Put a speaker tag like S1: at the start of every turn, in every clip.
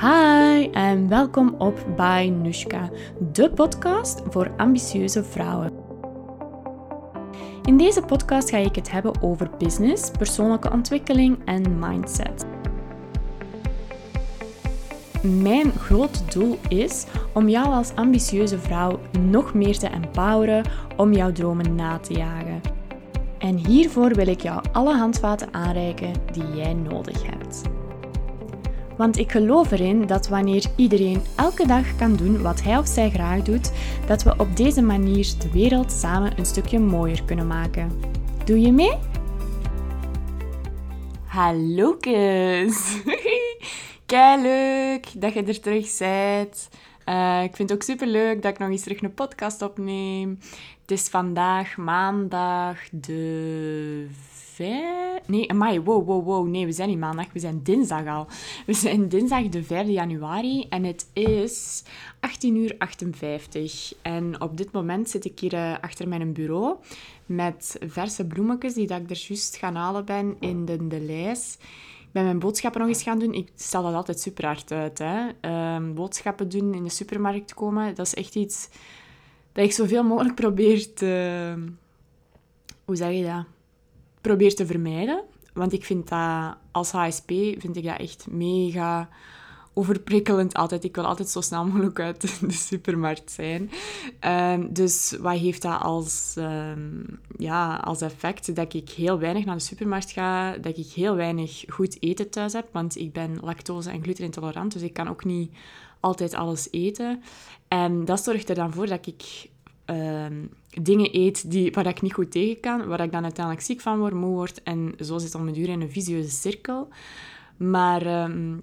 S1: Hi en welkom op By Nushka, de podcast voor ambitieuze vrouwen. In deze podcast ga ik het hebben over business, persoonlijke ontwikkeling en mindset. Mijn grote doel is om jou als ambitieuze vrouw nog meer te empoweren om jouw dromen na te jagen. En hiervoor wil ik jou alle handvaten aanreiken die jij nodig hebt. Want ik geloof erin dat wanneer iedereen elke dag kan doen wat hij of zij graag doet, dat we op deze manier de wereld samen een stukje mooier kunnen maken. Doe je mee? Hallo kus! Kei leuk dat je er terug bent. Uh, ik vind het ook super leuk dat ik nog eens terug een podcast opneem. Het is vandaag maandag de Nee, amai, wow, wow, wow. Nee, we zijn niet maandag, we zijn dinsdag al. We zijn dinsdag de 5 januari en het is 18 uur 58. En op dit moment zit ik hier uh, achter mijn bureau met verse bloemetjes die dat ik er juist gaan halen ben in de, de lijst. Ik ben mijn boodschappen nog eens gaan doen. Ik stel dat altijd super hard uit. Hè. Uh, boodschappen doen, in de supermarkt komen, dat is echt iets dat ik zoveel mogelijk probeer te... Hoe zeg je dat? Probeer te vermijden. Want ik vind dat als HSP vind ik dat echt mega overprikkelend altijd. Ik wil altijd zo snel mogelijk uit de supermarkt zijn. Um, dus wat heeft dat als, um, ja, als effect? Dat ik heel weinig naar de supermarkt ga, dat ik heel weinig goed eten thuis heb, want ik ben lactose- en glutenintolerant, dus ik kan ook niet altijd alles eten. En dat zorgt er dan voor dat ik Ehm, dingen eet die, waar ik niet goed tegen kan, waar ik dan uiteindelijk ziek van word, moe word. En zo zit om een duur in een visieuze cirkel. Maar um,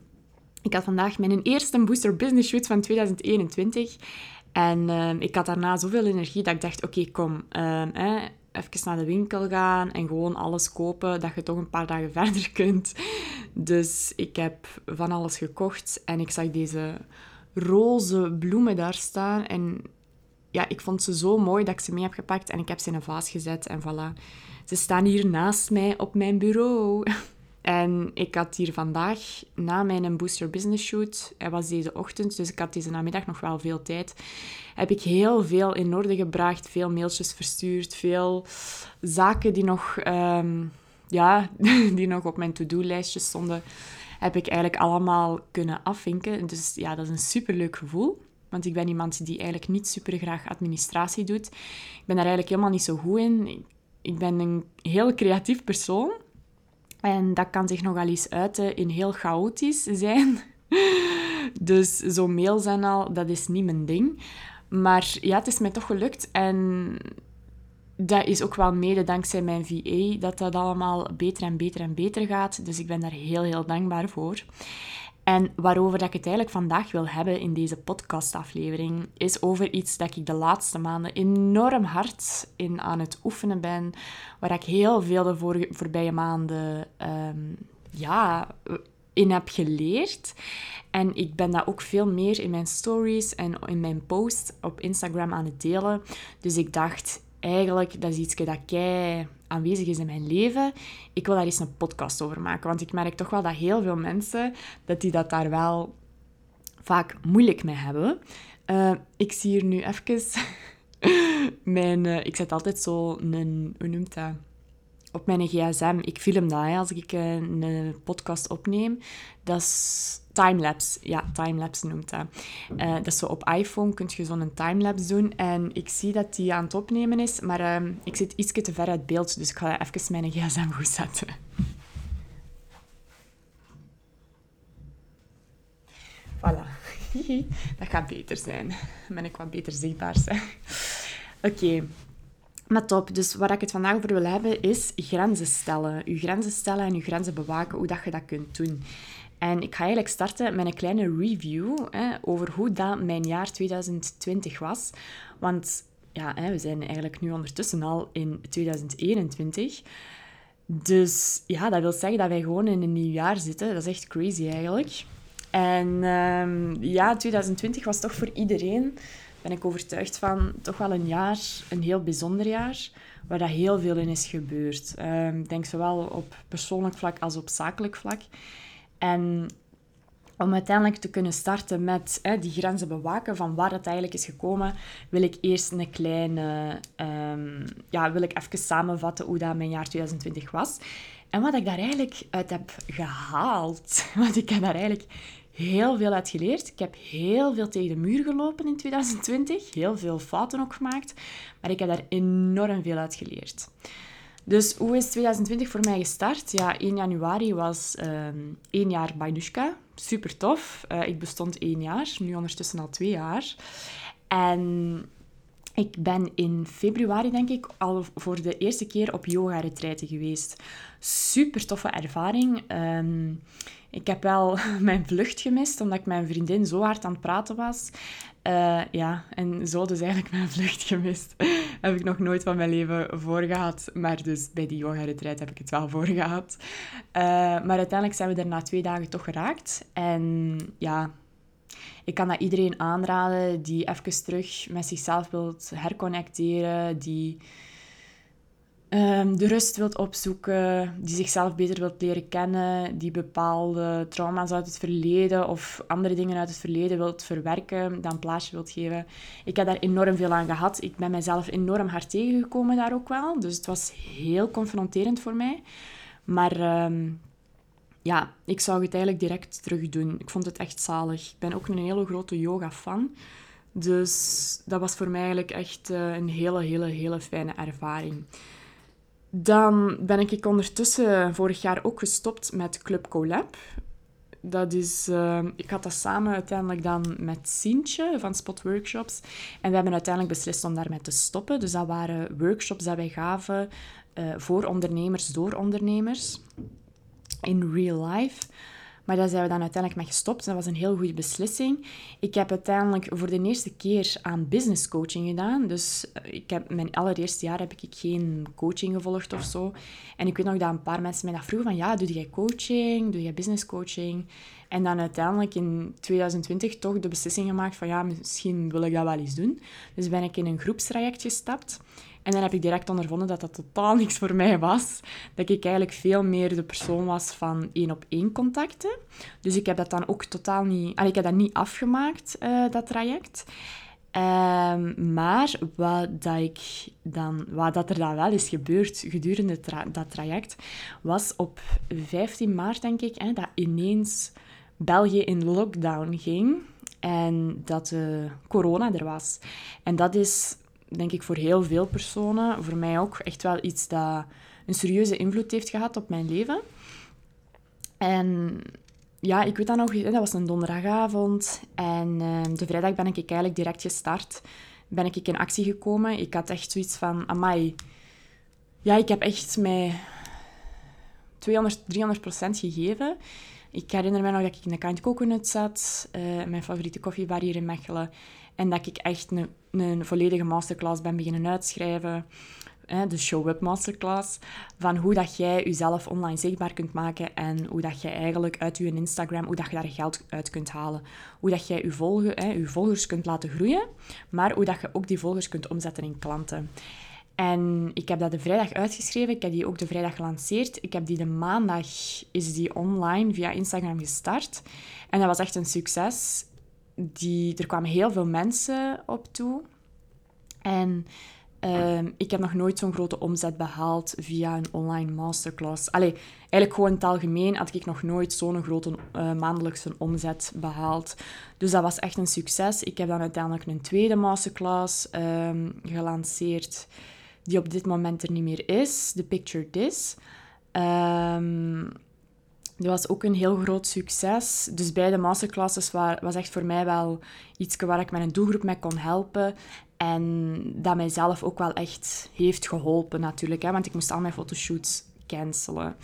S1: ik had vandaag mijn eerste Booster Business Shoot van 2021. En um, ik had daarna zoveel energie dat ik dacht, oké, kom, even naar de winkel gaan en gewoon alles kopen, dat je toch een paar dagen verder kunt. Dus ik heb van alles gekocht en ik zag deze roze bloemen daar staan. En ja, ik vond ze zo mooi dat ik ze mee heb gepakt en ik heb ze in een vaas gezet en voilà. Ze staan hier naast mij op mijn bureau. En ik had hier vandaag, na mijn Booster Business Shoot, hij was deze ochtend, dus ik had deze namiddag nog wel veel tijd, heb ik heel veel in orde gebracht, veel mailtjes verstuurd, veel zaken die nog, ehm, ja, die nog op mijn to-do-lijstje stonden, heb ik eigenlijk allemaal kunnen afvinken. Dus ja, dat is een superleuk gevoel. Want ik ben iemand die eigenlijk niet super graag administratie doet. Ik ben daar eigenlijk helemaal niet zo goed in. Ik ben een heel creatief persoon. En dat kan zich nogal eens uiten in heel chaotisch zijn. Dus zo'n mails en al, dat is niet mijn ding. Maar ja, het is mij toch gelukt. En dat is ook wel mede dankzij mijn VA dat dat allemaal beter en beter en beter gaat. Dus ik ben daar heel, heel dankbaar voor. En waarover dat ik het eigenlijk vandaag wil hebben in deze podcastaflevering, is over iets dat ik de laatste maanden enorm hard in aan het oefenen ben, waar ik heel veel de vorige, voorbije maanden ehm, ja, in heb geleerd. En ik ben dat ook veel meer in mijn stories en in mijn posts op Instagram aan het delen. Dus ik dacht, eigenlijk, dat is iets dat kei aanwezig is in mijn leven. Ik wil daar eens een podcast over maken. Want ik merk toch wel dat heel veel mensen, dat die dat daar wel vaak moeilijk mee hebben. Uh, ik zie hier nu even mijn... Uh, ik zet altijd zo een... Hoe noemt dat? Op mijn gsm. Ik film dat, als ik uh, een podcast opneem. Dat is timelapse. Ja, timelapse noemt dat. Uh, dat is zo op iPhone kun je zo'n timelapse doen. En ik zie dat die aan het opnemen is, maar uh, ik zit iets te ver uit beeld, dus ik ga even mijn gsm goed zetten. Voilà. dat gaat beter zijn. Dan ben ik wat beter zichtbaar. Oké. Maar top, dus waar ik het vandaag over wil hebben is grenzen stellen. Je grenzen stellen en je grenzen bewaken, hoe dat je dat kunt doen. En ik ga eigenlijk starten met een kleine review over hoe dat mijn jaar 2020 was. Want ja, hè, we zijn eigenlijk nu ondertussen al in 2021. Dus ja, dat wil zeggen dat wij gewoon in een nieuw jaar zitten. Dat is echt crazy eigenlijk. En um, ja, 2020 was toch voor iedereen, ben ik overtuigd van, toch wel een jaar, een heel bijzonder jaar, waar dat heel veel in is gebeurd. Um, ik denk zowel op persoonlijk vlak als op zakelijk vlak. En om uiteindelijk te kunnen starten met hè, die grenzen bewaken van waar het eigenlijk is gekomen, wil ik eerst een kleine, um, ja, wil ik even samenvatten hoe dat mijn jaar 2020 was. En wat ik daar eigenlijk uit heb gehaald. Want ik heb daar eigenlijk heel veel uit geleerd. Ik heb heel veel tegen de muur gelopen in 2020. Heel veel fouten ook gemaakt. Maar ik heb daar enorm veel uit geleerd. Dus hoe is 2020 voor mij gestart? Ja, 1 januari was um, één jaar Bainushka. Super tof. Uh, ik bestond één jaar, nu ondertussen al twee jaar. En ik ben in februari, denk ik, al voor de eerste keer op yoga-retreiten geweest. Super toffe ervaring. Um, ik heb wel mijn vlucht gemist, omdat ik mijn vriendin zo hard aan het praten was. Uh, ja, en zo dus eigenlijk mijn vlucht gemist. heb ik nog nooit van mijn leven voor gehad. Maar dus bij die yoga-retreat heb ik het wel voor gehad. Uh, maar uiteindelijk zijn we er na twee dagen toch geraakt. En ja, ik kan dat iedereen aanraden die even terug met zichzelf wilt herconnecteren, die um, de rust wilt opzoeken, die zichzelf beter wilt leren kennen, die bepaalde trauma's uit het verleden of andere dingen uit het verleden wilt verwerken, dat een plaatsje wilt geven. Ik heb daar enorm veel aan gehad. Ik ben mezelf enorm hard tegengekomen daar ook wel. Dus het was heel confronterend voor mij. Maar um, ja, ik zou het eigenlijk direct terug doen. Ik vond het echt zalig. Ik ben ook een hele grote yoga-fan. Dus dat was voor mij eigenlijk echt uh, een hele, hele, hele fijne ervaring. Dan ben ik ondertussen vorig jaar ook gestopt met Club Collab. Dat is, uh, ik had dat samen uiteindelijk dan met Sintje van Spot Workshops. En we hebben uiteindelijk beslist om daarmee te stoppen. Dus dat waren workshops dat wij gaven uh, voor ondernemers, door ondernemers in real life. Maar daar zijn we dan uiteindelijk mee gestopt. Dat was een heel goede beslissing. Ik heb uiteindelijk voor de eerste keer aan business coaching gedaan. Dus eh, ik heb, mijn allereerste jaar heb ik geen coaching gevolgd of zo. En ik weet nog dat een paar mensen mij dat vroegen van... Ja, doe jij coaching? Doe jij business coaching? En dan uiteindelijk in 2020 toch de beslissing gemaakt van... Ja, misschien wil ik dat wel eens doen. Dus ben ik in een groepstraject gestapt. En dan heb ik direct ondervonden dat dat totaal niks voor mij was. Dat ik eigenlijk veel meer de persoon was van één op één contacten. Dus ik heb dat dan ook totaal niet... Allee, ik heb dat niet afgemaakt, uh, dat traject. Um, maar wat, dat ik dan, wat dat er dan wel is gebeurd gedurende dat traject, was op 15 maart, denk ik, hè, dat ineens België in lockdown ging en dat de corona er was. En dat is denk ik voor heel veel personen, voor mij ook, echt wel iets dat een serieuze invloed heeft gehad op mijn leven. En ja, ik weet dat nog, dat was een donderdagavond. En ehm, de vrijdag ben ik eigenlijk direct gestart. Ben ik in actie gekomen. Ik had echt zoiets van, amai. Ja, ik heb echt mij 200, 300 procent gegeven. Ik herinner me nog dat ik in de Kind Coconut zat, uh, mijn favoriete koffiebar hier in Mechelen. En dat ik echt een, een volledige masterclass ben beginnen uitschrijven. De show-up masterclass. Van hoe dat jij jezelf online zichtbaar kunt maken. En hoe dat je eigenlijk uit je Instagram, hoe dat je daar geld uit kunt halen. Hoe dat jij je, volgen, je volgers kunt laten groeien. Maar hoe dat je ook die volgers kunt omzetten in klanten. En ik heb dat de vrijdag uitgeschreven. Ik heb die ook de vrijdag gelanceerd. Ik heb die de maandag is die online via Instagram gestart. En dat was echt een succes die, er kwamen heel veel mensen op toe. En ehm, ik heb nog nooit zo'n grote omzet behaald via een online masterclass. Allee, eigenlijk gewoon in het algemeen had ik nog nooit zo'n grote uh, maandelijkse omzet behaald. Dus dat was echt een succes. Ik heb dan uiteindelijk een tweede masterclass um, gelanceerd, die op dit moment er niet meer is. The Picture This. Um, dat was ook een heel groot succes. Dus beide masterclasses was echt voor mij wel iets waar ik mijn doelgroep mee kon helpen. En dat mijzelf ook wel echt heeft geholpen natuurlijk. Hè, want ik moest al mijn fotoshoots cancelen.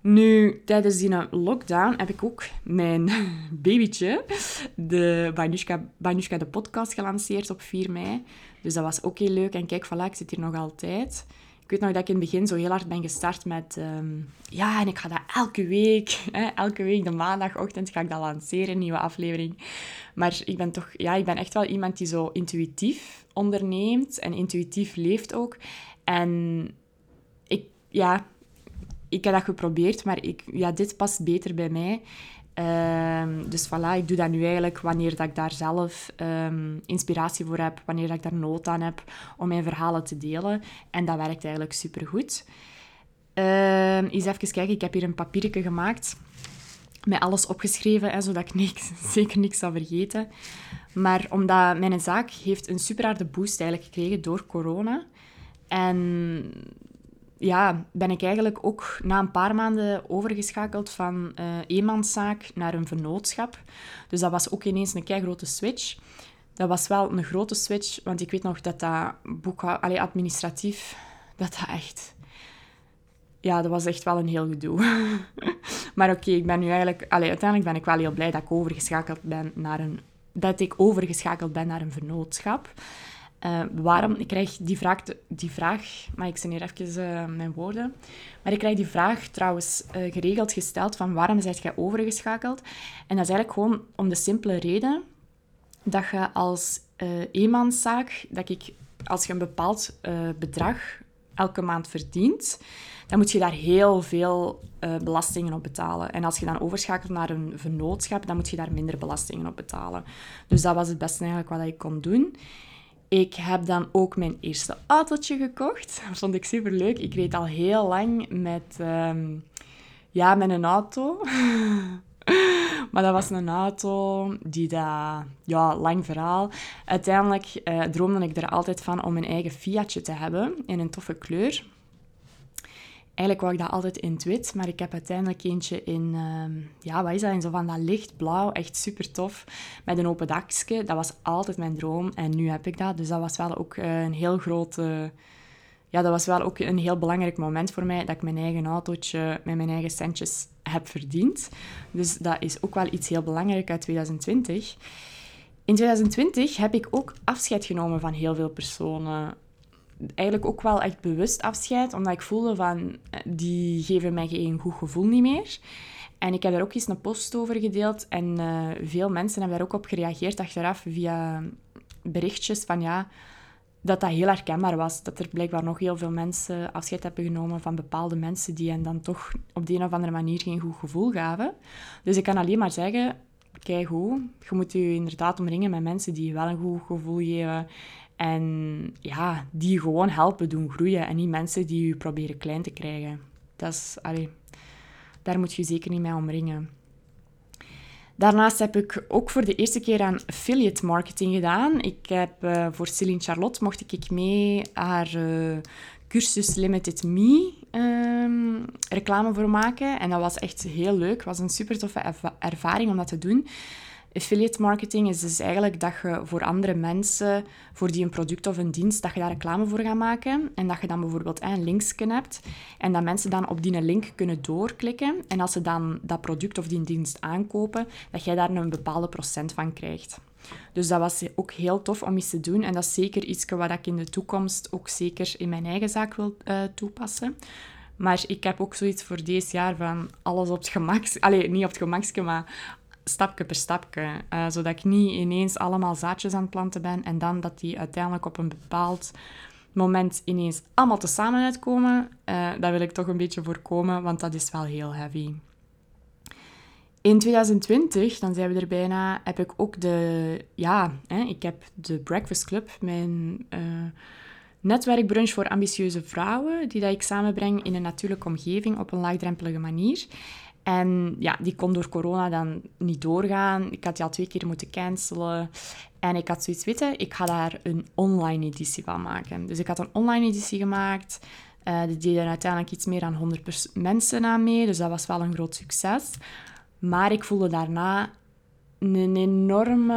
S1: Nu, tijdens die lockdown heb ik ook mijn babytje, de Banushka, de podcast, gelanceerd op 4 mei. Dus dat was ook heel leuk. En kijk, voilà, ik zit hier nog altijd. Ik weet nog dat ik in het begin zo heel hard ben gestart met... Ehm, ja, en ik ga dat elke week, hè, elke week de maandagochtend ga ik dat lanceren, een nieuwe aflevering. Maar ik ben toch... Ja, ik ben echt wel iemand die zo intuïtief onderneemt en intuïtief leeft ook. En ik... Ja, ik heb dat geprobeerd, maar ik, ja, dit past beter bij mij. Ehm, dus voilà, ik doe dat nu eigenlijk wanneer dat ik daar zelf ehm, inspiratie voor heb, wanneer dat ik daar nood aan heb om mijn verhalen te delen. En dat werkt eigenlijk supergoed. Um, eens even kijken, ik heb hier een papiertje gemaakt met alles opgeschreven, hè, zodat ik niks, zeker niks zou vergeten. Maar omdat mijn zaak heeft een super harde boost eigenlijk gekregen door corona. En ja, ben ik eigenlijk ook na een paar maanden overgeschakeld van uh, eenmanszaak naar een vernootschap. Dus dat was ook ineens een kei grote switch. Dat was wel een grote switch, want ik weet nog dat dat boekhoud, allee, administratief, dat dat echt... Ja, dat was echt wel een heel gedoe. maar oké, ik ben nu eigenlijk... Allee, uiteindelijk ben ik wel heel blij dat ik overgeschakeld ben naar een... Dat ik overgeschakeld ben naar een vernootschap. Uh, waarom, ik krijg die vraag, die vraag, maar ik zie hier even uh, mijn woorden, maar ik krijg die vraag trouwens uh, geregeld gesteld van waarom zijt jij overgeschakeld? En dat is eigenlijk gewoon om de simpele reden dat je als eenmanszaak, dat ik, als je een bepaald bedrag elke maand verdient, dan moet je daar heel veel belastingen op betalen. En als je dan overschakelt naar een vernootschap, dan moet je daar minder belastingen op betalen. Dus dat was het beste eigenlijk wat ik kon doen. Ik heb dan ook mijn eerste autootje gekocht. Dat vond ik super leuk. Ik reed al heel lang met, um, ja, met een auto. maar dat was een auto die dat... Ja, lang verhaal. Uiteindelijk uh, droomde ik er altijd van om een eigen Fiatje te hebben in een toffe kleur. Eigenlijk wou ik dat altijd in het wit, maar ik heb uiteindelijk eentje in, ehm, ja, wat is dat? In zo van dat lichtblauw, echt super tof, met een open dakje. Dat was altijd mijn droom en nu heb ik dat. Dus dat was wel ook eh, een heel grote... Ja, dat was wel ook een heel belangrijk moment voor mij, dat ik mijn eigen autootje met mijn eigen centjes heb verdiend. Dus dat is ook wel iets heel belangrijk uit 2020. In 2020 heb ik ook afscheid genomen van heel veel personen eigenlijk ook wel echt bewust afscheid, omdat ik voelde van, eh, die geven mij geen goed gevoel niet meer. En ik heb daar ook eens een post over gedeeld en uh, veel mensen hebben daar ook op gereageerd achteraf via berichtjes van ja, dat dat heel herkenbaar was. Dat er blijkbaar nog heel veel mensen afscheid hebben genomen van bepaalde mensen die hen dan toch op de een of andere manier geen goed gevoel gaven. Dus ik kan alleen maar zeggen, kijk hoe, je moet je inderdaad omringen met mensen die je wel een goed gevoel geven en ja, die gewoon helpen doen groeien en niet mensen die je proberen klein te krijgen. Dat is, allee, daar moet je zeker niet mee omringen. Daarnaast heb ik ook voor de eerste keer aan affiliate marketing gedaan. Ik heb uh, voor Celine Charlotte mocht ik mee haar uh, cursus Limited Me um, reclame voor maken. En dat was echt heel leuk. Het was een super toffe ervaring om dat te doen. Affiliate marketing is dus eigenlijk dat je voor andere mensen, voor die een product of een dienst, dat je daar reclame voor gaat maken. En dat je dan bijvoorbeeld een linksken hebt. En dat mensen dan op die link kunnen doorklikken. En als ze dan dat product of die dienst aankopen, dat jij daar een bepaalde procent van krijgt. Dus dat was ook heel tof om eens te doen. En dat is zeker iets wat ik in de toekomst ook zeker in mijn eigen zaak wil uh, toepassen. Maar ik heb ook zoiets voor deze jaar van alles op het gemak... Allee, niet op het gemakske, maar stapje per stapje. Uh, zodat ik niet ineens allemaal zaadjes aan het planten ben en dan dat die uiteindelijk op een bepaald moment ineens allemaal tezamen uitkomen. Uh, dat wil ik toch een beetje voorkomen, want dat is wel heel heavy. In 2020, dan zijn we er bijna, heb ik ook de... Ja, hè, ik heb de Breakfast Club, mijn uh, netwerkbrunch voor ambitieuze vrouwen, die dat ik samenbreng in een natuurlijke omgeving op een laagdrempelige manier. En ja, die kon door corona dan niet doorgaan. Ik had die al twee keer moeten cancelen. En ik had zoiets weten, ik ga daar een online editie van maken. Dus ik had een online editie gemaakt. Uh, die deden uiteindelijk iets meer dan 100 mensen aan mee. Dus dat was wel een groot succes. Maar ik voelde daarna een enorme...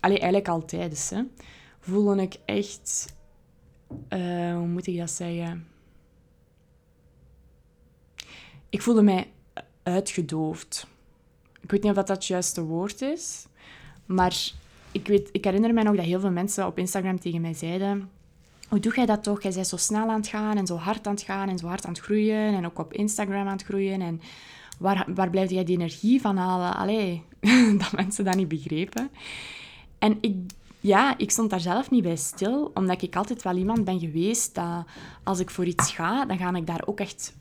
S1: Allee, eigenlijk altijd. Dus, hè. Voelde ik echt... Uh, hoe moet ik dat zeggen? Ik voelde mij uitgedoofd. Ik weet niet of dat, het juiste woord is, maar ik, weet, ik herinner mij nog dat heel veel mensen op Instagram tegen mij zeiden... Hoe doe jij dat toch? Jij bent zo snel aan het gaan en zo hard aan het gaan en zo hard aan het groeien en ook op Instagram aan het groeien. En waar, waar blijf jij die energie van halen? Allee, dat mensen dat niet begrepen. En ik, ja, ik stond daar zelf niet bij stil, omdat ik altijd wel iemand ben geweest dat als ik voor iets ga, dan ga ik daar ook echt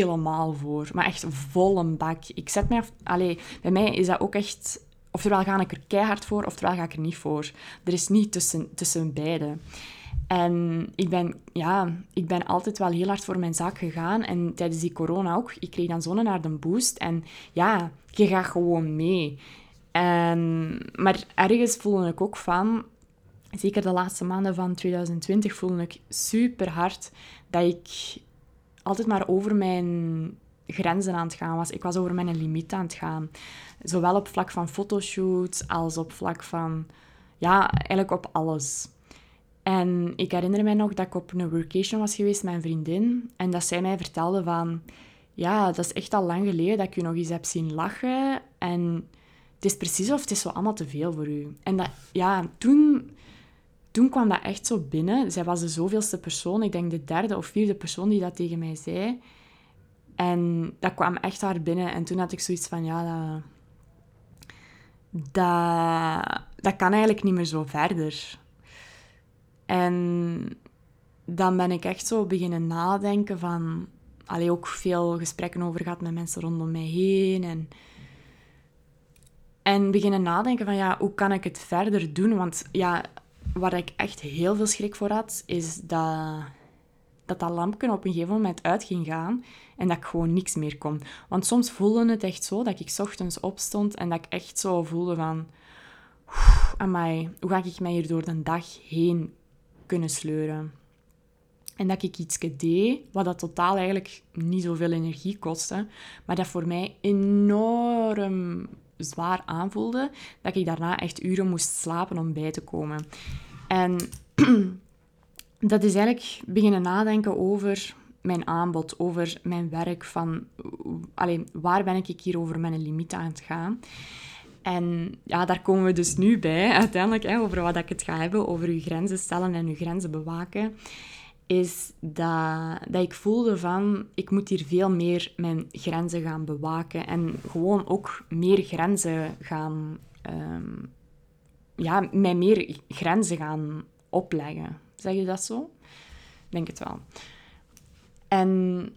S1: helemaal voor. Maar echt vol een bak. Ik zet mij... Allee, bij mij is dat ook echt... Oftewel ga ik er keihard voor, oftewel ga ik er niet voor. Er is niet tussen, tussen beide. En ik ben, ja, ik ben altijd wel heel hard voor mijn zaak gegaan. En tijdens die corona ook. Ik kreeg dan zo'n naar de boost. En ja, je gaat gewoon mee. En, maar ergens voelde ik ook van... Zeker de laatste maanden van 2020 voelde ik super hard dat ik altijd maar over mijn grenzen aan het gaan was. Ik was over mijn limiet aan het gaan. Zowel op vlak van fotoshoots als op vlak van... Ja, eigenlijk op alles. En ik herinner mij nog dat ik op een workation was geweest met een vriendin. En dat zij mij vertelde van... Ja, dat is echt al lang geleden dat ik je nog eens heb zien lachen. En het is precies of het is zo allemaal te veel voor u. En dat, ja, toen, toen kwam dat echt zo binnen. Zij was de zoveelste persoon, ik denk de derde of vierde persoon die dat tegen mij zei. En dat kwam echt hard binnen. En toen had ik zoiets van, ja, dat, dat, dat kan eigenlijk niet meer zo verder. En dan ben ik echt zo beginnen nadenken van... Allee, ook veel gesprekken over gehad met mensen rondom mij heen. En, en beginnen nadenken van, ja, hoe kan ik het verder doen? Want ja, waar ik echt heel veel schrik voor had, is dat dat, dat lampje op een gegeven moment uit ging gaan en dat ik gewoon niks meer kon. Want soms voelde het echt zo dat ik ochtends opstond en dat ik echt zo voelde van... Amai, hoe ga ik mij hier door de dag heen kunnen sleuren? En dat ik iets deed, wat dat totaal eigenlijk niet zoveel energie kostte, maar dat voor mij enorm zwaar aanvoelde, dat ik daarna echt uren moest slapen om bij te komen. En dat is eigenlijk beginnen nadenken over mijn aanbod, over mijn werk, van alleen, waar ben ik hier over mijn limiet aan het gaan. En ja, daar komen we dus nu bij, uiteindelijk, hè, over wat ik het ga hebben, over uw grenzen stellen en uw grenzen bewaken, is dat, dat ik voelde van, ik moet hier veel meer mijn grenzen gaan bewaken en gewoon ook meer grenzen gaan, um, ja, mij meer grenzen gaan opleggen. Zeg je dat zo? Denk het wel. En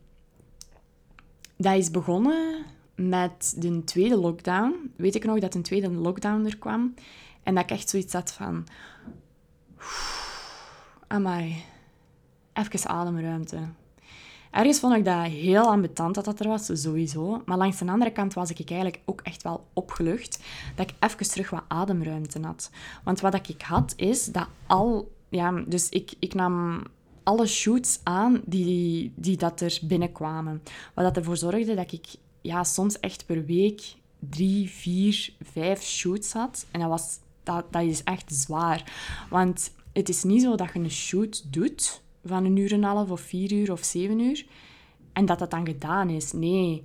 S1: dat is begonnen met de tweede lockdown. Weet ik nog dat een tweede lockdown er kwam. En dat ik echt zoiets had van... Amai. Even ademruimte. Ergens vond ik dat heel ambetant dat dat er was, sowieso. Maar langs de andere kant was ik eigenlijk ook echt wel opgelucht dat ik even terug wat ademruimte had. Want wat ik had, is dat al... Ja, dus ik, ik nam alle shoots aan die, die dat er binnenkwamen. Wat dat ervoor zorgde dat ik ja, soms echt per week drie, vier, vijf shoots had. En dat, was, dat, dat is echt zwaar. Want het is niet zo dat je een shoot doet van een uur en een half of vier uur of zeven uur en dat dat dan gedaan is. Nee,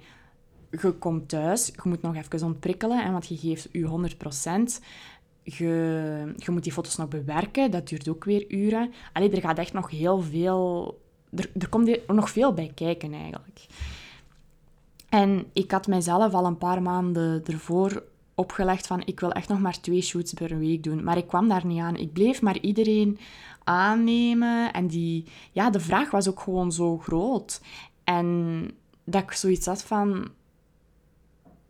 S1: je komt thuis, je moet nog even ontprikkelen, hè, want je geeft je 100 je, je moet die foto's nog bewerken, dat duurt ook weer uren. Allee, er gaat echt nog heel veel... Er, er komt er nog veel bij kijken, eigenlijk. En ik had mijzelf al een paar maanden ervoor opgelegd van ik wil echt nog maar twee shoots per week doen. Maar ik kwam daar niet aan. Ik bleef maar iedereen aannemen. En die, ja, de vraag was ook gewoon zo groot. En dat ik zoiets had van,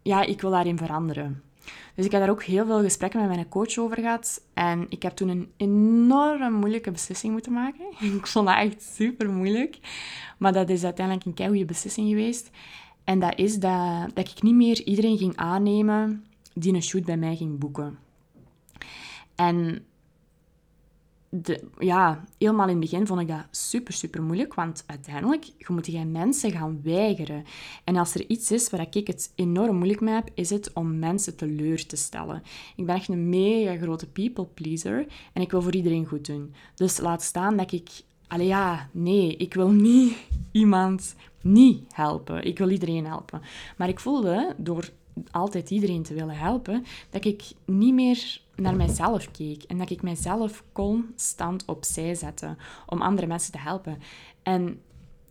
S1: ja, ik wil daarin veranderen. Dus ik heb daar ook heel veel gesprekken met mijn coach over gehad. En ik heb toen een enorm moeilijke beslissing moeten maken. Ik vond dat echt super moeilijk. Maar dat is uiteindelijk een keigoede beslissing geweest. En dat is dat, dat ik niet meer iedereen ging aannemen die een shoot bij mij ging boeken. En de, ja, helemaal in het begin vond ik dat super, super moeilijk, want uiteindelijk je moet je mensen gaan weigeren. En als er iets is waar ik het enorm moeilijk mee heb, is het om mensen teleur te stellen. Ik ben echt een mega grote people pleaser en ik wil voor iedereen goed doen. Dus laat staan dat ik... Allee ja, nee, ik wil niet iemand niet helpen. Ik wil iedereen helpen. Maar ik voelde, door altijd iedereen te willen helpen, dat ik niet meer naar mijzelf keek en dat ik mijzelf constant opzij zette om andere mensen te helpen. En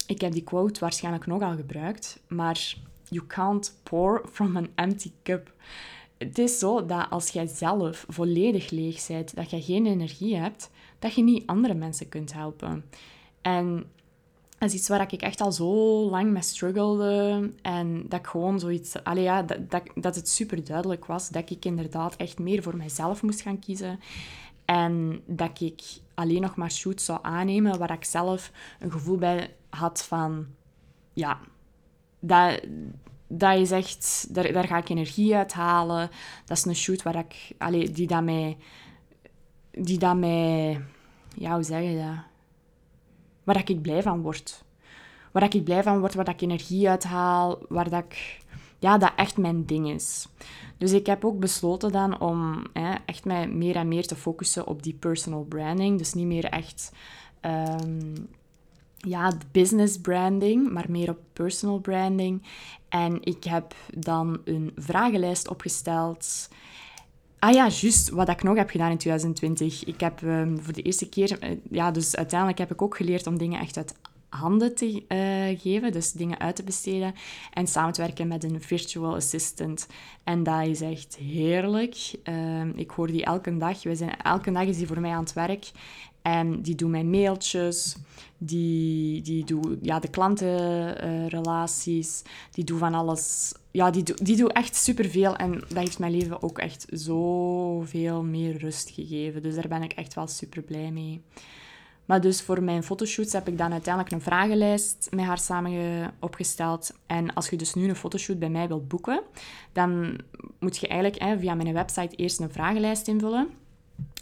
S1: ik heb die quote waarschijnlijk nogal gebruikt, maar you can't pour from an empty cup. Het is zo dat als jij zelf volledig leeg bent, dat je geen energie hebt, dat je niet andere mensen kunt helpen. En dat is iets waar ik echt al zo lang mee struggelde. En dat ik gewoon zoiets... Allee, ja, dat, dat, het super duidelijk was dat ik inderdaad echt meer voor mezelf moest gaan kiezen. En dat ik alleen nog maar shoots zou aannemen waar ik zelf een gevoel bij had van... Ja, dat, dat is echt... Daar, daar ga ik energie uit halen. Dat is een shoot waar ik... Allee, die dat mij... Die dat mij... Ja, hoe zeg je dat? Waar ik blij van word. Waar ik blij van word, waar ik energie uit haal, waar dat ik... Ja, dat echt mijn ding is. Dus ik heb ook besloten dan om hè, echt mij meer en meer te focussen op die personal branding. Dus niet meer echt um, ja, business branding, maar meer op personal branding. En ik heb dan een vragenlijst opgesteld Ah ja, juist. Wat ik nog heb gedaan in 2020. Ik heb um, voor de eerste keer... Uh, ja, dus uiteindelijk heb ik ook geleerd om dingen echt uit handen te uh, geven. Dus dingen uit te besteden. En samen te werken met een virtual assistant. En dat is echt heerlijk. Uh, ik hoor die elke dag. We zijn, elke dag is die voor mij aan het werk. En die doet mijn mailtjes, die, die doet ja, de klantenrelaties, die doet van alles. Ja, die, doet die doet echt superveel en dat heeft mijn leven ook echt zoveel meer rust gegeven. Dus daar ben ik echt wel super blij mee. Maar dus voor mijn fotoshoots heb ik dan uiteindelijk een vragenlijst met haar samen opgesteld. En als je dus nu een fotoshoot bij mij wilt boeken, dan moet je eigenlijk hè, via mijn website eerst een vragenlijst invullen.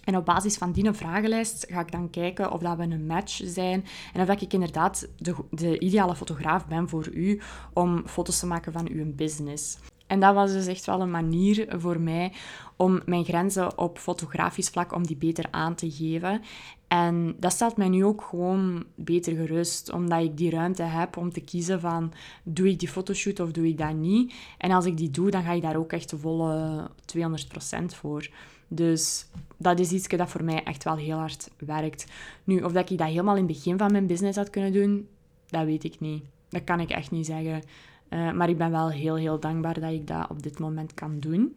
S1: En op basis van die vragenlijst ga ik dan kijken of dat we een match zijn en of ik inderdaad de, de ideale fotograaf ben voor u om foto's te maken van uw business. En dat was dus echt wel een manier voor mij om mijn grenzen op fotografisch vlak om die beter aan te geven. En dat stelt mij nu ook gewoon beter gerust, omdat ik die ruimte heb om te kiezen van doe ik die fotoshoot of doe ik dat niet. En als ik die doe, dan ga ik daar ook echt de volle 200% voor. Dus dat is iets dat voor mij echt wel heel hard werkt. Nu, of dat ik dat helemaal in het begin van mijn business had kunnen doen, dat weet ik niet. Dat kan ik echt niet zeggen. Uh, maar ik ben wel heel, heel dankbaar dat ik dat op dit moment kan doen.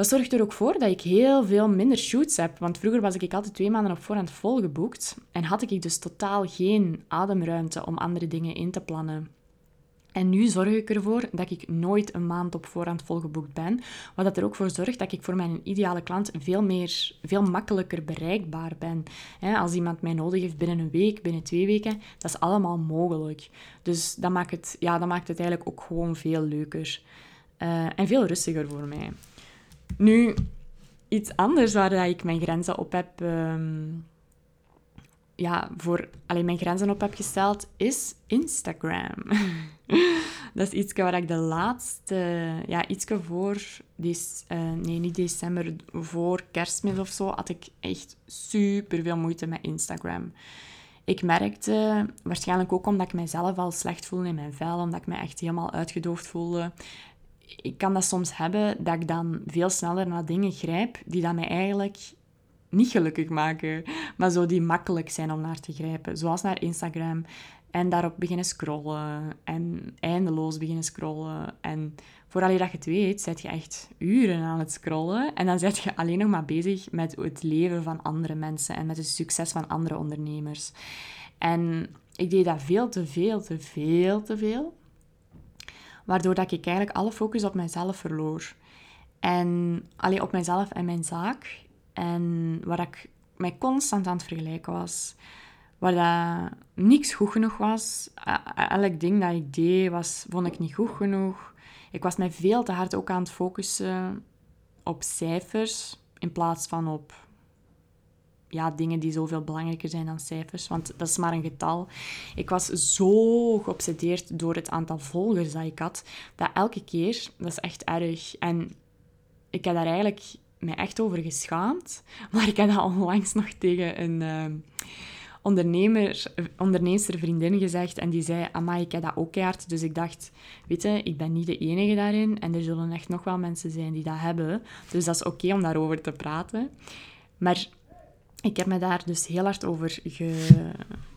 S1: Dat zorgt er ook voor dat ik heel veel minder shoots heb. Want vroeger was ik altijd twee maanden op voorhand volgeboekt. En had ik dus totaal geen ademruimte om andere dingen in te plannen. En nu zorg ik ervoor dat ik nooit een maand op voorhand volgeboekt ben. Wat dat er ook voor zorgt dat ik voor mijn ideale klant veel, meer, veel makkelijker bereikbaar ben. Als iemand mij nodig heeft binnen een week, binnen twee weken, dat is allemaal mogelijk. Dus dat maakt het, ja, dat maakt het eigenlijk ook gewoon veel leuker. Uh, en veel rustiger voor mij. Nu, iets anders waar ik mijn grenzen op heb... Um, ja, voor alleen mijn grenzen op heb gesteld, is Instagram. dat is iets waar ik de laatste, ja, iets voor, des, uh, nee, niet december, voor kerstmis of zo, had ik echt super veel moeite met Instagram. Ik merkte, waarschijnlijk ook omdat ik mezelf al slecht voelde in mijn vel, omdat ik me echt helemaal uitgedoofd voelde. Ik kan dat soms hebben dat ik dan veel sneller naar dingen grijp die dat mij eigenlijk niet gelukkig maken, maar zo die makkelijk zijn om naar te grijpen. Zoals naar Instagram. En daarop beginnen scrollen. En eindeloos beginnen scrollen. En vooral dat je het weet, zet je echt uren aan het scrollen. En dan zet je alleen nog maar bezig met het leven van andere mensen. En met het succes van andere ondernemers. En ik deed dat veel te veel, te veel, te veel. Waardoor dat ik eigenlijk alle focus op mezelf verloor. En alleen op mezelf en mijn zaak. En waar ik mij constant aan het vergelijken was. Waar dat niks goed genoeg was. Elk ding dat ik deed, was, vond ik niet goed genoeg. Ik was mij veel te hard ook aan het focussen op cijfers. In plaats van op ja, dingen die zoveel belangrijker zijn dan cijfers. Want dat is maar een getal. Ik was zo geobsedeerd door het aantal volgers dat ik had. Dat elke keer, dat is echt erg. En ik heb daar eigenlijk mij echt over geschaamd. Maar ik heb dat onlangs nog tegen een uh, ondernemer, onderneemster vriendin gezegd. En die zei, amai, ik heb dat ook keihard. Dus ik dacht, weet je, ik ben niet de enige daarin. En er zullen echt nog wel mensen zijn die dat hebben. Dus dat is oké om daarover te praten. Maar ik heb me daar dus heel hard over, ge,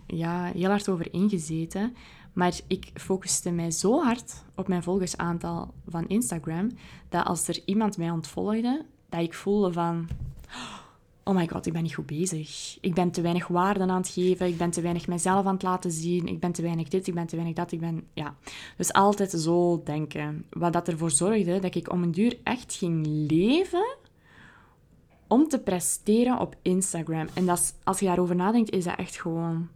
S1: ja, heel hard over ingezeten. Maar ik focuste mij zo hard op mijn volgersaantal van Instagram, dat als er iemand mij ontvolgde, dat ik voelde van... oh my god, ik ben niet goed bezig. Ik ben te weinig waarde aan het geven, ik ben te weinig mijzelf aan het laten zien, ik ben te weinig dit, ik ben te weinig dat, ik ben... Ja, dus altijd zo denken. Wat dat ervoor zorgde dat ik om een duur echt ging leven om te presteren op Instagram. En dat is, als je daarover nadenkt, is dat echt gewoon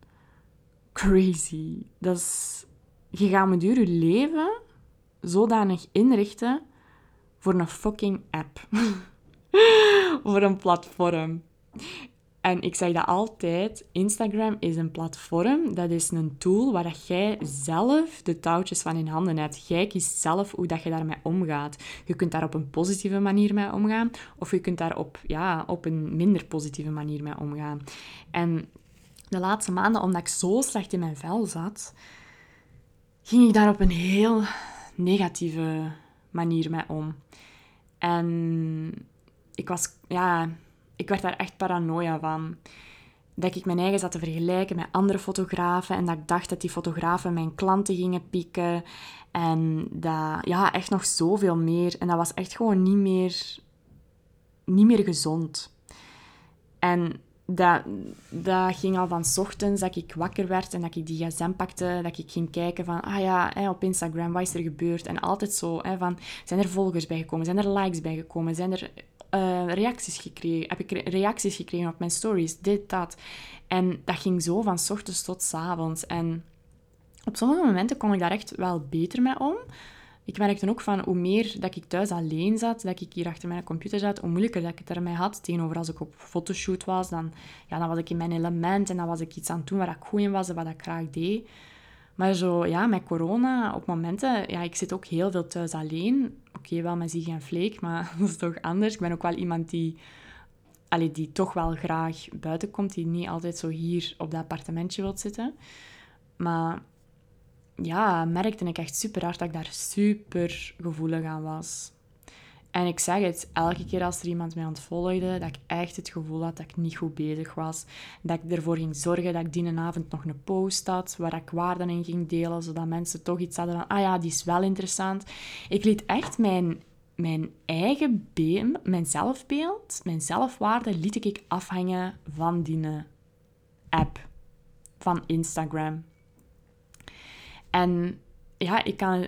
S1: crazy. Dat is... Je gaat een duur je leven zodanig inrichten voor een fucking app. voor een platform. En ik zeg dat altijd, Instagram is een platform, dat is een tool waar dat jij zelf de touwtjes van in handen hebt. Jij kiest zelf hoe dat je daarmee omgaat. Je kunt daar op een positieve manier mee omgaan, of je kunt daar op, ja, op een minder positieve manier mee omgaan. En de laatste maanden, omdat ik zo slecht in mijn vel zat, ging ik daar op een heel negatieve manier mee om. En ik was, ja, ik werd daar echt paranoia van. Dat ik mijn eigen zat te vergelijken met andere fotografen en dat ik dacht dat die fotografen mijn klanten gingen pieken. En dat, ja, echt nog zoveel meer. En dat was echt gewoon niet meer, niet meer gezond. En dat, dat ging al van s ochtends dat ik wakker werd en dat ik die gsm pakte, dat ik ging kijken van, ah ja, op Instagram, wat is er gebeurd? En altijd zo, van, zijn er volgers bijgekomen? Zijn er likes bijgekomen? Zijn er uh, reacties gekregen? Heb ik reacties gekregen op mijn stories? Dit, dat. En dat ging zo van s ochtends tot s avonds. En op sommige momenten kon ik daar echt wel beter mee om. Ik merkte ook van hoe meer dat ik thuis alleen zat, dat ik hier achter mijn computer zat, hoe moeilijker dat ik het ermee had. Tegenover als ik op fotoshoot was, dan, ja, dan was ik in mijn element en dan was ik iets aan het doen waar ik goed in was en wat ik graag deed. Maar zo, ja, met corona, op momenten, ja, ik zit ook heel veel thuis alleen. Oké, wel met Zieg en Vleek, maar dat is toch anders. Ik ben ook wel iemand die, allee, die toch wel graag buiten komt, die niet altijd zo hier op dat appartementje wil zitten. Maar ja, merkte ik echt super hard dat ik daar super gevoelig aan was. En ik zeg het, elke keer als er iemand mij ontvolgde, dat ik echt het gevoel had dat ik niet goed bezig was. Dat ik ervoor ging zorgen dat ik die avond nog een post had, waar ik waarden in ging delen, zodat mensen toch iets hadden van, ah ja, die is wel interessant. Ik liet echt mijn, mijn eigen beeld, mijn zelfbeeld, mijn zelfwaarde, liet ik afhangen van die app, van Instagram. En ja, ik kan...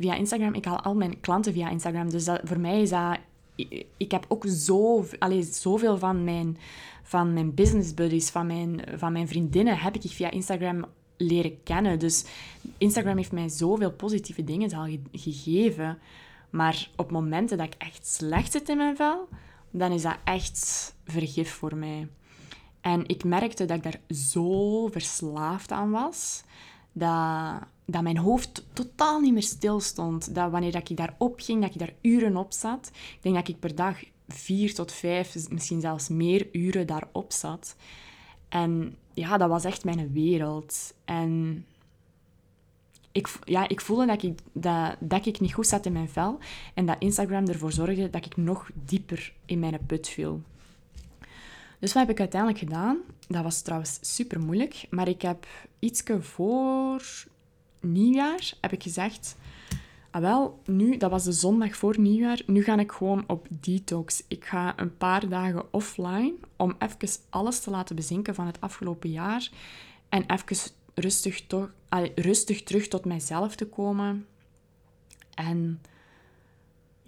S1: via Instagram, ik haal al mijn klanten via Instagram. Dus voor mij is dat... Ik, heb ook zo, allee, zoveel van mijn, van mijn business buddies, van mijn, van mijn vriendinnen, heb ik via Instagram leren kennen. Dus Instagram heeft mij zoveel positieve dingen al gegeven. Maar op momenten dat ik echt slecht zit in mijn vel, dan is dat echt vergif voor mij. En ik merkte dat ik daar zo verslaafd aan was, dat, dat mijn hoofd totaal niet meer stil stond. Dat wanneer dat ik daarop ging, dat ik daar uren op zat. Ik denk dat ik per dag vier tot vijf, misschien zelfs meer uren daarop zat. En ja, dat was echt mijn wereld. En ik, ja, ik voelde dat ik, dat, dat ik niet goed zat in mijn vel. En dat Instagram ervoor zorgde dat ik nog dieper in mijn put viel. Dus wat heb ik uiteindelijk gedaan? Dat was trouwens super moeilijk, maar ik heb iets voor nieuwjaar heb ik gezegd, ah wel, nu, dat was de zondag voor nieuwjaar, nu ga ik gewoon op detox. Ik ga een paar dagen offline om even alles te laten bezinken van het afgelopen jaar en even rustig, rustig terug tot mijzelf te komen. En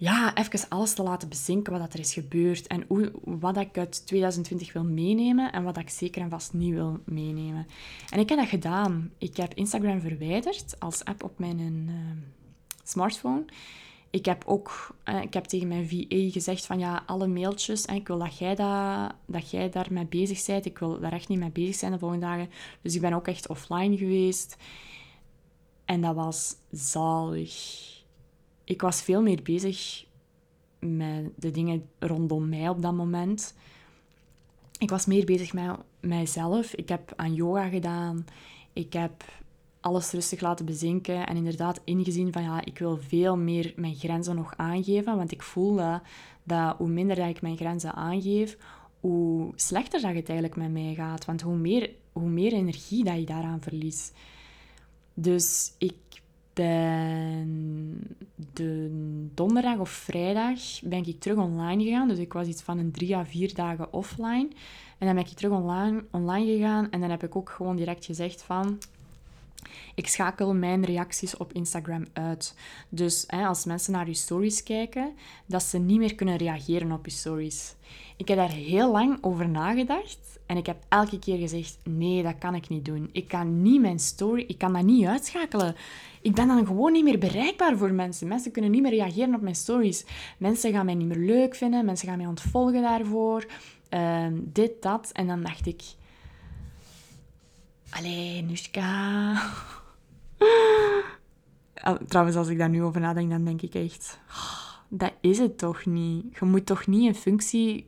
S1: ja, even alles te laten bezinken wat er is gebeurd en hoe, wat ik uit 2020 wil meenemen en wat ik zeker en vast niet wil meenemen. En ik heb dat gedaan. Ik heb Instagram verwijderd als app op mijn uh, smartphone. Ik heb ook uh, ik heb tegen mijn VA gezegd van ja, alle mailtjes, en ik wil dat jij, dat, dat jij daarmee bezig bent. Ik wil daar echt niet mee bezig zijn de volgende dagen. Dus ik ben ook echt offline geweest. En dat was zalig ik was veel meer bezig met de dingen rondom mij op dat moment. Ik was meer bezig met mijzelf. Ik heb aan yoga gedaan. Ik heb alles rustig laten bezinken en inderdaad ingezien van ja, ik wil veel meer mijn grenzen nog aangeven, want ik voel dat, dat hoe minder dat ik mijn grenzen aangeef, hoe slechter dat het eigenlijk met mij gaat. Want hoe meer, hoe meer energie dat je daaraan verliest. Dus ik ben de donderdag of vrijdag ben ik terug online gegaan. Dus ik was iets van een drie à vier dagen offline. En dan ben ik terug online, online gegaan. En dan heb ik ook gewoon direct gezegd van... Ik schakel mijn reacties op Instagram uit. Dus hè, als mensen naar je stories kijken, dat ze niet meer kunnen reageren op je stories. Ik heb daar heel lang over nagedacht en ik heb elke keer gezegd: nee, dat kan ik niet doen. Ik kan niet mijn story, ik kan dat niet uitschakelen. Ik ben dan gewoon niet meer bereikbaar voor mensen. Mensen kunnen niet meer reageren op mijn stories. Mensen gaan mij niet meer leuk vinden, mensen gaan mij ontvolgen daarvoor. Ehm, dit, dat. En dan dacht ik Allee, Nushka. Trouwens, als ik daar nu over nadenk, dan denk ik echt... Dat is het toch niet? Je moet toch niet in functie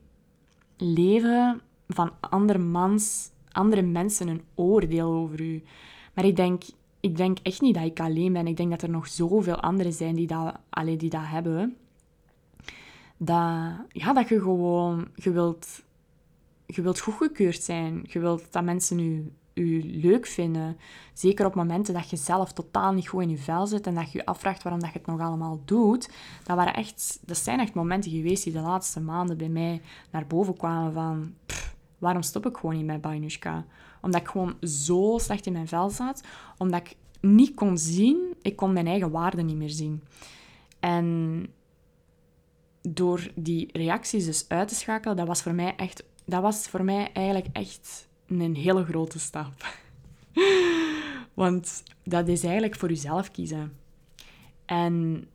S1: leven van andere, mans, andere mensen een oordeel over u. Maar ik denk, ik denk echt niet dat ik alleen ben. Ik denk dat er nog zoveel anderen zijn die dat, allee, die dat hebben. Dat, ja, dat je gewoon... Je wilt, je wilt goedgekeurd zijn. Je wilt dat mensen u leuk vinden. Zeker op momenten dat je zelf totaal niet goed in je vel zit en dat je je afvraagt waarom dat je het nog allemaal doet. Dat, waren echt, dat zijn echt momenten geweest die de laatste maanden bij mij naar boven kwamen van... waarom stop ik gewoon niet met Bainushka? Omdat ik gewoon zo slecht in mijn vel zat. Omdat ik niet kon zien, ik kon mijn eigen waarde niet meer zien. En door die reacties dus uit te schakelen, dat was voor mij echt... Dat was voor mij eigenlijk echt een hele grote stap. Want dat is eigenlijk voor jezelf kiezen. En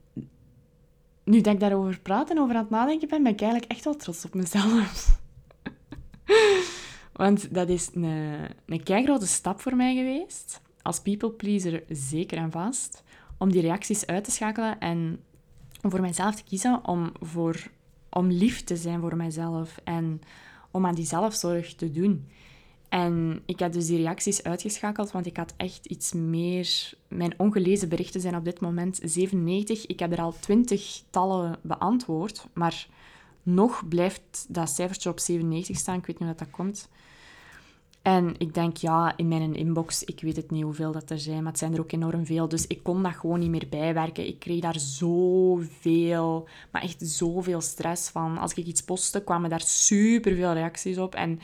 S1: nu dat ik daarover praat en over aan het nadenken ben, ben ik eigenlijk echt wel trots op mezelf. Want dat is een, een grote stap voor mij geweest. Als people pleaser zeker en vast. Om die reacties uit te schakelen en om voor mijzelf te kiezen om, voor, om lief te zijn voor mijzelf. En om aan die zelfzorg te doen. En ik heb dus die reacties uitgeschakeld, want ik had echt iets meer... Mijn ongelezen berichten zijn op dit moment 97. Ik heb er al twintig tallen beantwoord, maar nog blijft dat cijfertje op 97 staan. Ik weet niet hoe dat komt. En ik denk, ja, in mijn inbox, ik weet het niet hoeveel dat er zijn, maar het zijn er ook enorm veel. Dus ik kon dat gewoon niet meer bijwerken. Ik kreeg daar zoveel, maar echt zoveel stress van. Als ik iets postte, kwamen daar superveel reacties op. En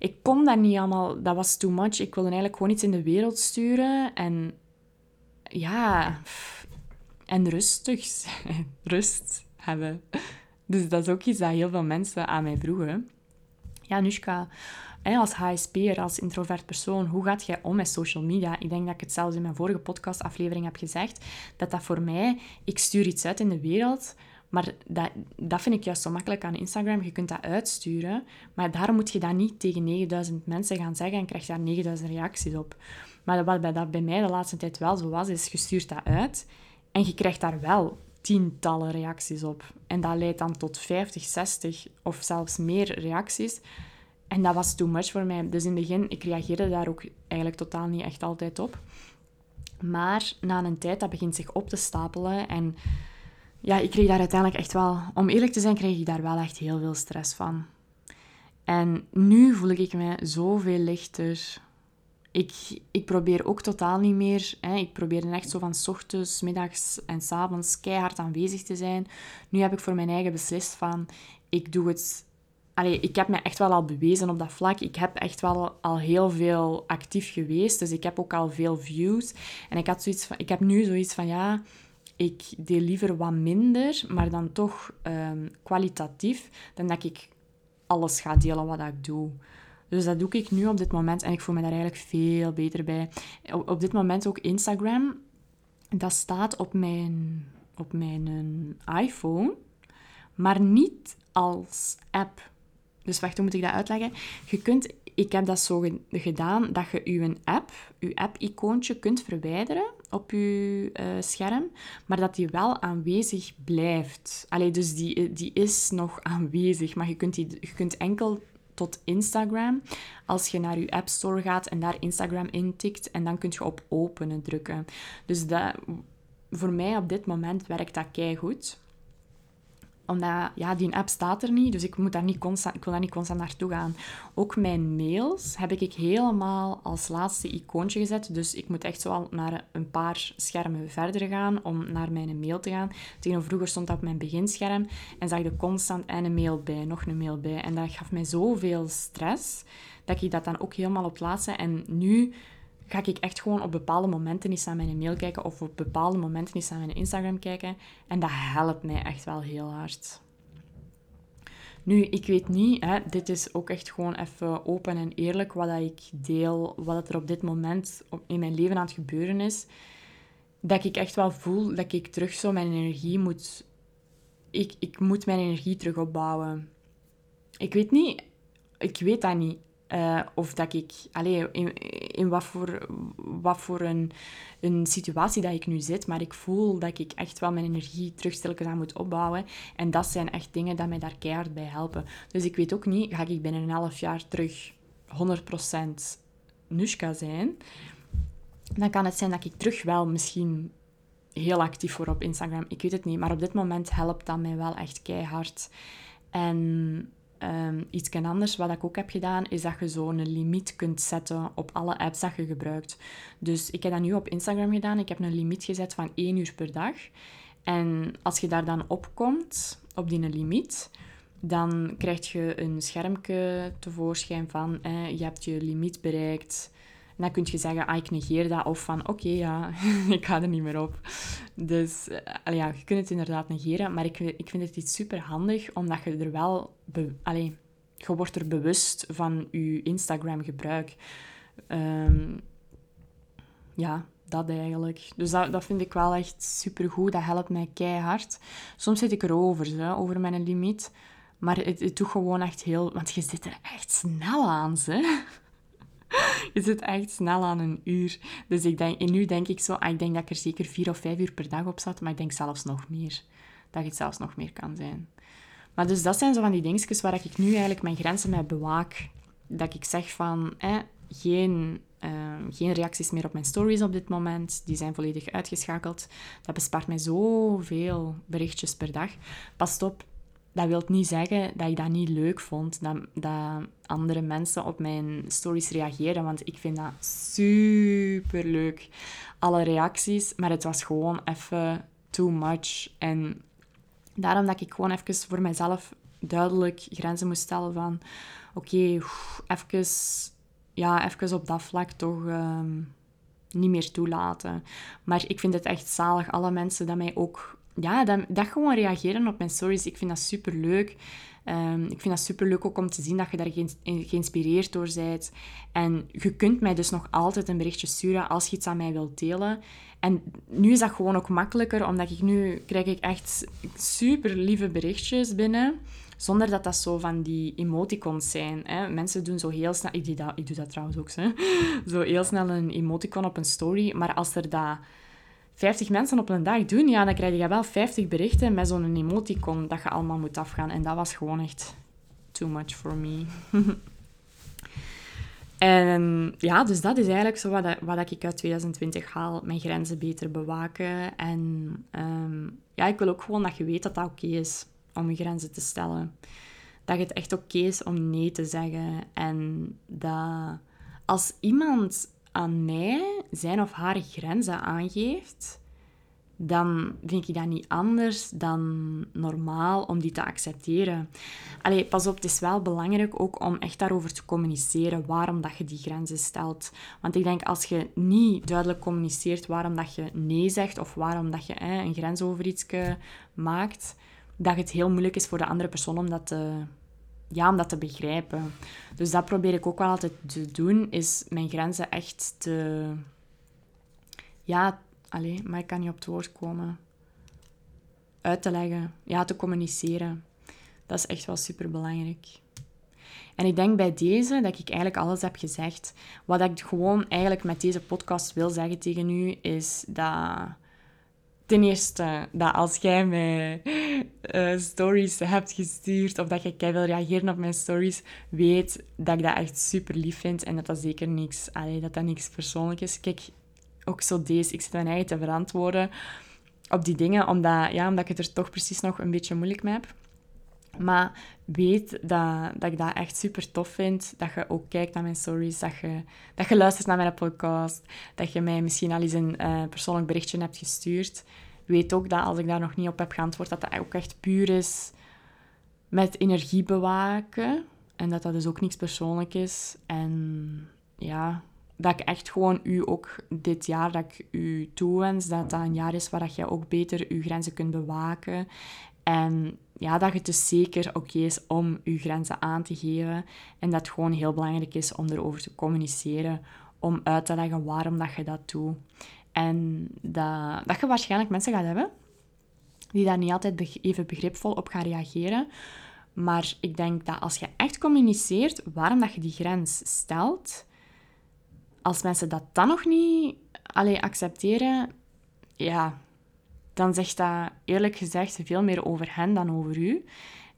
S1: ik kon dat niet allemaal, dat was too much. Ik wilde eigenlijk gewoon iets in de wereld sturen en ja, en rustig, rust hebben. Dus dat is ook iets dat heel veel mensen aan mij vroegen. Ja, Nushka, als HSP'er, als introvert persoon, hoe gaat jij om met social media? Ik denk dat ik het zelfs in mijn vorige podcastaflevering heb gezegd, dat dat voor mij, ik stuur iets uit in de wereld, maar dat, dat vind ik juist zo makkelijk aan Instagram. Je kunt dat uitsturen, maar daarom moet je dat niet tegen 9000 mensen gaan zeggen en krijg je daar 9000 reacties op. Maar wat dat bij mij de laatste tijd wel zo was, is je stuurt dat uit en je krijgt daar wel tientallen reacties op. En dat leidt dan tot 50, 60 of zelfs meer reacties. En dat was too much voor mij. Dus in het begin, ik reageerde daar ook eigenlijk totaal niet echt altijd op. Maar na een tijd, dat begint zich op te stapelen en ja, ik kreeg daar uiteindelijk echt wel, om eerlijk te zijn, kreeg ik daar wel echt heel veel stress van. En nu voel ik me zoveel lichter. Ik, ik probeer ook totaal niet meer. Hè, ik probeer echt zo van ochtends, middags en s avonds keihard aanwezig te zijn. Nu heb ik voor mijn eigen beslist van, ik doe het... Allee, ik heb me echt wel al bewezen op dat vlak. Ik heb echt wel al heel veel actief geweest. Dus ik heb ook al veel views. En ik, had zoiets van, ik heb nu zoiets van, ja ik deel liever wat minder, maar dan toch um, kwalitatief, dan dat ik alles ga delen wat ik doe. Dus dat doe ik nu op dit moment en ik voel me daar eigenlijk veel beter bij. Op, dit moment ook Instagram. Dat staat op mijn, op mijn iPhone, maar niet als app. Dus wacht, hoe moet ik dat uitleggen? Je kunt ik heb dat zo gedaan dat je je app, je app-icoontje kunt verwijderen op je uh, scherm, maar dat die wel aanwezig blijft. Allee, dus die, eh, die is nog aanwezig, maar je kunt, die, je kunt enkel tot Instagram als je naar je App Store gaat en daar Instagram intikt en dan kun je op openen drukken. Dus dat, voor mij op dit moment werkt dat kei goed omdat ja, die app staat er niet, dus ik, moet daar niet constant, ik wil daar niet constant naartoe gaan. Ook mijn mails heb ik helemaal als laatste icoontje gezet. Dus ik moet echt zo al naar een paar schermen verder gaan om naar mijn mail te gaan. Tegenover vroeger stond dat op mijn beginscherm en zag er constant en een mail bij, nog een mail bij. En dat gaf mij zoveel stress dat ik dat dan ook helemaal op laatste. En nu ga ik echt gewoon op bepaalde momenten eens naar mijn mail kijken of op bepaalde momenten eens naar mijn Instagram kijken. En dat helpt mij echt wel heel hard. Nu, ik weet niet, hè, dit is ook echt gewoon even open en eerlijk wat dat ik deel, wat er op dit moment in mijn leven aan het gebeuren is. Dat ik echt wel voel dat ik terug zo mijn energie moet... Ik, ik moet mijn energie terug opbouwen. Ik weet niet, ik weet dat niet. Uh, of dat ik, allee, in, in wat voor, wat voor een, een situatie dat ik nu zit, maar ik voel dat ik echt wel mijn energie terug aan moet opbouwen. En dat zijn echt dingen die mij daar keihard bij helpen. Dus ik weet ook niet, ga ik binnen een half jaar terug 100% Nushka zijn? Dan kan het zijn dat ik terug wel misschien heel actief word op Instagram. Ik weet het niet, maar op dit moment helpt dat mij wel echt keihard. En Um, iets anders wat ik ook heb gedaan, is dat je zo'n limiet kunt zetten op alle apps dat je gebruikt. Dus ik heb dat nu op Instagram gedaan. Ik heb een limiet gezet van 1 uur per dag. En als je daar dan op komt, op die limiet, dan krijg je een schermpje tevoorschijn van eh, je hebt je limiet bereikt dan kun je zeggen, ah, ik negeer dat. Of van, oké, ja, ik ga er niet meer op. Dus uh, ja, je kunt het inderdaad negeren. Maar ik, ik vind het iets super handig, omdat je er wel... Allee, je wordt er bewust van je Instagram-gebruik. Um, ja, dat eigenlijk. Dus dat, dat vind ik wel echt super goed. Dat helpt mij keihard. Soms zit ik erover, zo, over mijn limiet. Maar het, het doet gewoon echt heel... Want je zit er echt snel aan, hè. je zit echt snel aan een uur. Dus ik denk, en nu denk ik zo, ah, ik denk dat ik er zeker vier of vijf uur per dag op zat, maar ik denk zelfs nog meer. Dat het zelfs nog meer kan zijn. Maar dus dat zijn zo van die dingetjes waar ik nu eigenlijk mijn grenzen mee bewaak. Dat ik zeg van, geen, ehm, geen reacties meer op mijn stories op dit moment. Die zijn volledig uitgeschakeld. Dat bespaart mij zoveel berichtjes per dag. Pas op, dat wil niet zeggen dat ik dat niet leuk vond, dat, dat andere mensen op mijn stories reageren, want ik vind dat super leuk. Alle reacties, maar het was gewoon even too much. En daarom dat ik gewoon even voor mezelf duidelijk grenzen moest stellen van oké, even, ja, even op dat vlak toch ehm, niet meer toelaten. Maar ik vind het echt zalig, alle mensen dat mij ook ja, dat, dat gewoon reageren op mijn stories. Ik vind dat super leuk. Ehm, ik vind dat super leuk ook om te zien dat je daar geïnspireerd door bent. En je kunt mij dus nog altijd een berichtje sturen als je iets aan mij wilt delen. En nu is dat gewoon ook makkelijker, omdat ik nu krijg ik echt super lieve berichtjes binnen. Zonder dat dat zo van die emoticons zijn. Hè. Mensen doen zo heel snel... Ik doe dat, ik doe dat trouwens ook. Hè. Zo heel snel een emoticon op een story. Maar als er dat 50 mensen op een dag doen, ja, dan krijg je wel 50 berichten met zo'n emoticon dat je allemaal moet afgaan. En dat was gewoon echt too much for me. en ja, dus dat is eigenlijk zo wat, wat ik uit 2020 haal. Mijn grenzen beter bewaken. En ehm, ja, ik wil ook gewoon dat je weet dat dat oké is om je grenzen te stellen. Dat het echt oké is om nee te zeggen. En dat als iemand aan mij zijn of haar grenzen aangeeft, dan vind ik dat niet anders dan normaal om die te accepteren. Allee, pas op, het is wel belangrijk ook om echt daarover te communiceren waarom dat je die grenzen stelt. Want ik denk, als je niet duidelijk communiceert waarom dat je nee zegt of waarom dat je een grens over iets maakt, dat het heel moeilijk is voor de andere persoon om dat te ja, om dat te begrijpen. Dus dat probeer ik ook wel altijd te doen, is mijn grenzen echt te... Ja, alleen, maar ik kan niet op het woord komen. Uit te leggen, ja, te communiceren. Dat is echt wel super belangrijk. En ik denk bij deze dat ik eigenlijk alles heb gezegd. Wat ik gewoon eigenlijk met deze podcast wil zeggen tegen u, is dat ten eerste dat als jij mij uh, stories hebt gestuurd of dat je wil reageren op mijn stories, weet dat ik dat echt super lief vind en dat dat zeker niks, dat dat niks persoonlijk is. Kijk, ook zo deze, ik zit mijn eigen te verantwoorden op die dingen, omdat, ja, omdat ik het er toch precies nog een beetje moeilijk mee heb. Maar weet dat, dat ik dat echt super tof vind. Dat je ook kijkt naar mijn stories. Dat je, dat je luistert naar mijn podcast. Dat je mij misschien al eens een uh, persoonlijk berichtje hebt gestuurd. Weet ook dat als ik daar nog niet op heb geantwoord, dat dat ook echt puur is met energie bewaken. En dat dat dus ook niks persoonlijk is. En ja, dat ik echt gewoon u ook dit jaar, dat ik u toewens, dat dat een jaar is waar dat je ook beter uw grenzen kunt bewaken. En ja, dat het dus zeker oké is om uw grenzen aan te geven. En dat het gewoon heel belangrijk is om erover te communiceren. Om uit te leggen waarom dat je dat doet. En dat, dat je waarschijnlijk mensen gaat hebben die daar niet altijd even begripvol op gaan reageren. Maar ik denk dat als je echt communiceert waarom dat je die grens stelt, als mensen dat dan nog niet allee, accepteren, ja, dan zegt dat eerlijk gezegd veel meer over hen dan over u.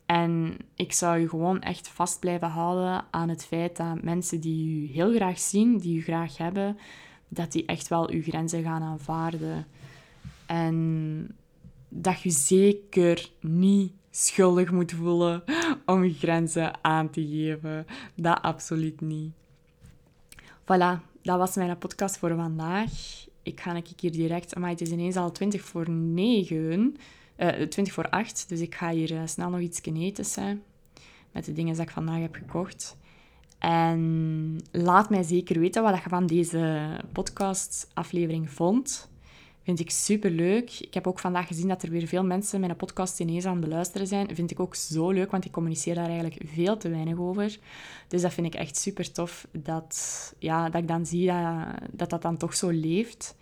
S1: En ik zou je gewoon echt vast blijven houden aan het feit dat mensen die u heel graag zien, die u graag hebben, dat die echt wel uw grenzen gaan aanvaarden. En dat je zeker niet schuldig moet voelen om je grenzen aan te geven. Dat absoluut niet. Voilà, dat was mijn podcast voor vandaag. Ik ga een keer direct... Maar het is ineens al 20 voor 9. Uh, 20 voor 8. Dus ik ga hier uh, snel nog iets eten. Met de dingen die ik vandaag heb gekocht. En laat mij zeker weten wat je van deze podcast-aflevering vond. Vind ik super leuk. Ik heb ook vandaag gezien dat er weer veel mensen mijn podcast ineens aan het beluisteren zijn. Vind ik ook zo leuk, want ik communiceer daar eigenlijk veel te weinig over. Dus dat vind ik echt super tof dat, ja, dat ik dan zie dat, dat dat dan toch zo leeft.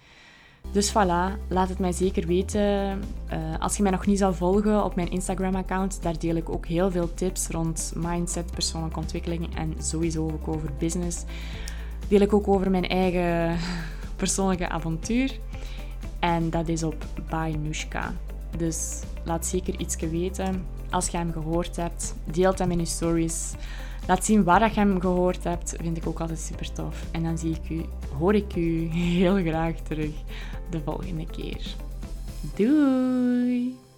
S1: Dus voilà, laat het mij zeker weten. Uh, als je mij nog niet zal volgen op mijn Instagram-account, daar deel ik ook heel veel tips rond mindset, persoonlijke ontwikkeling en sowieso ook over business. Deel ik ook over mijn eigen persoonlijke avontuur. En dat is op Bainushka. Dus laat zeker iets weten. Als je hem gehoord hebt, deel hem in je stories. Laat zien waar je hem gehoord hebt. Vind ik ook altijd super tof. En dan zie ik u, hoor ik u heel graag terug de volgende keer. Doei!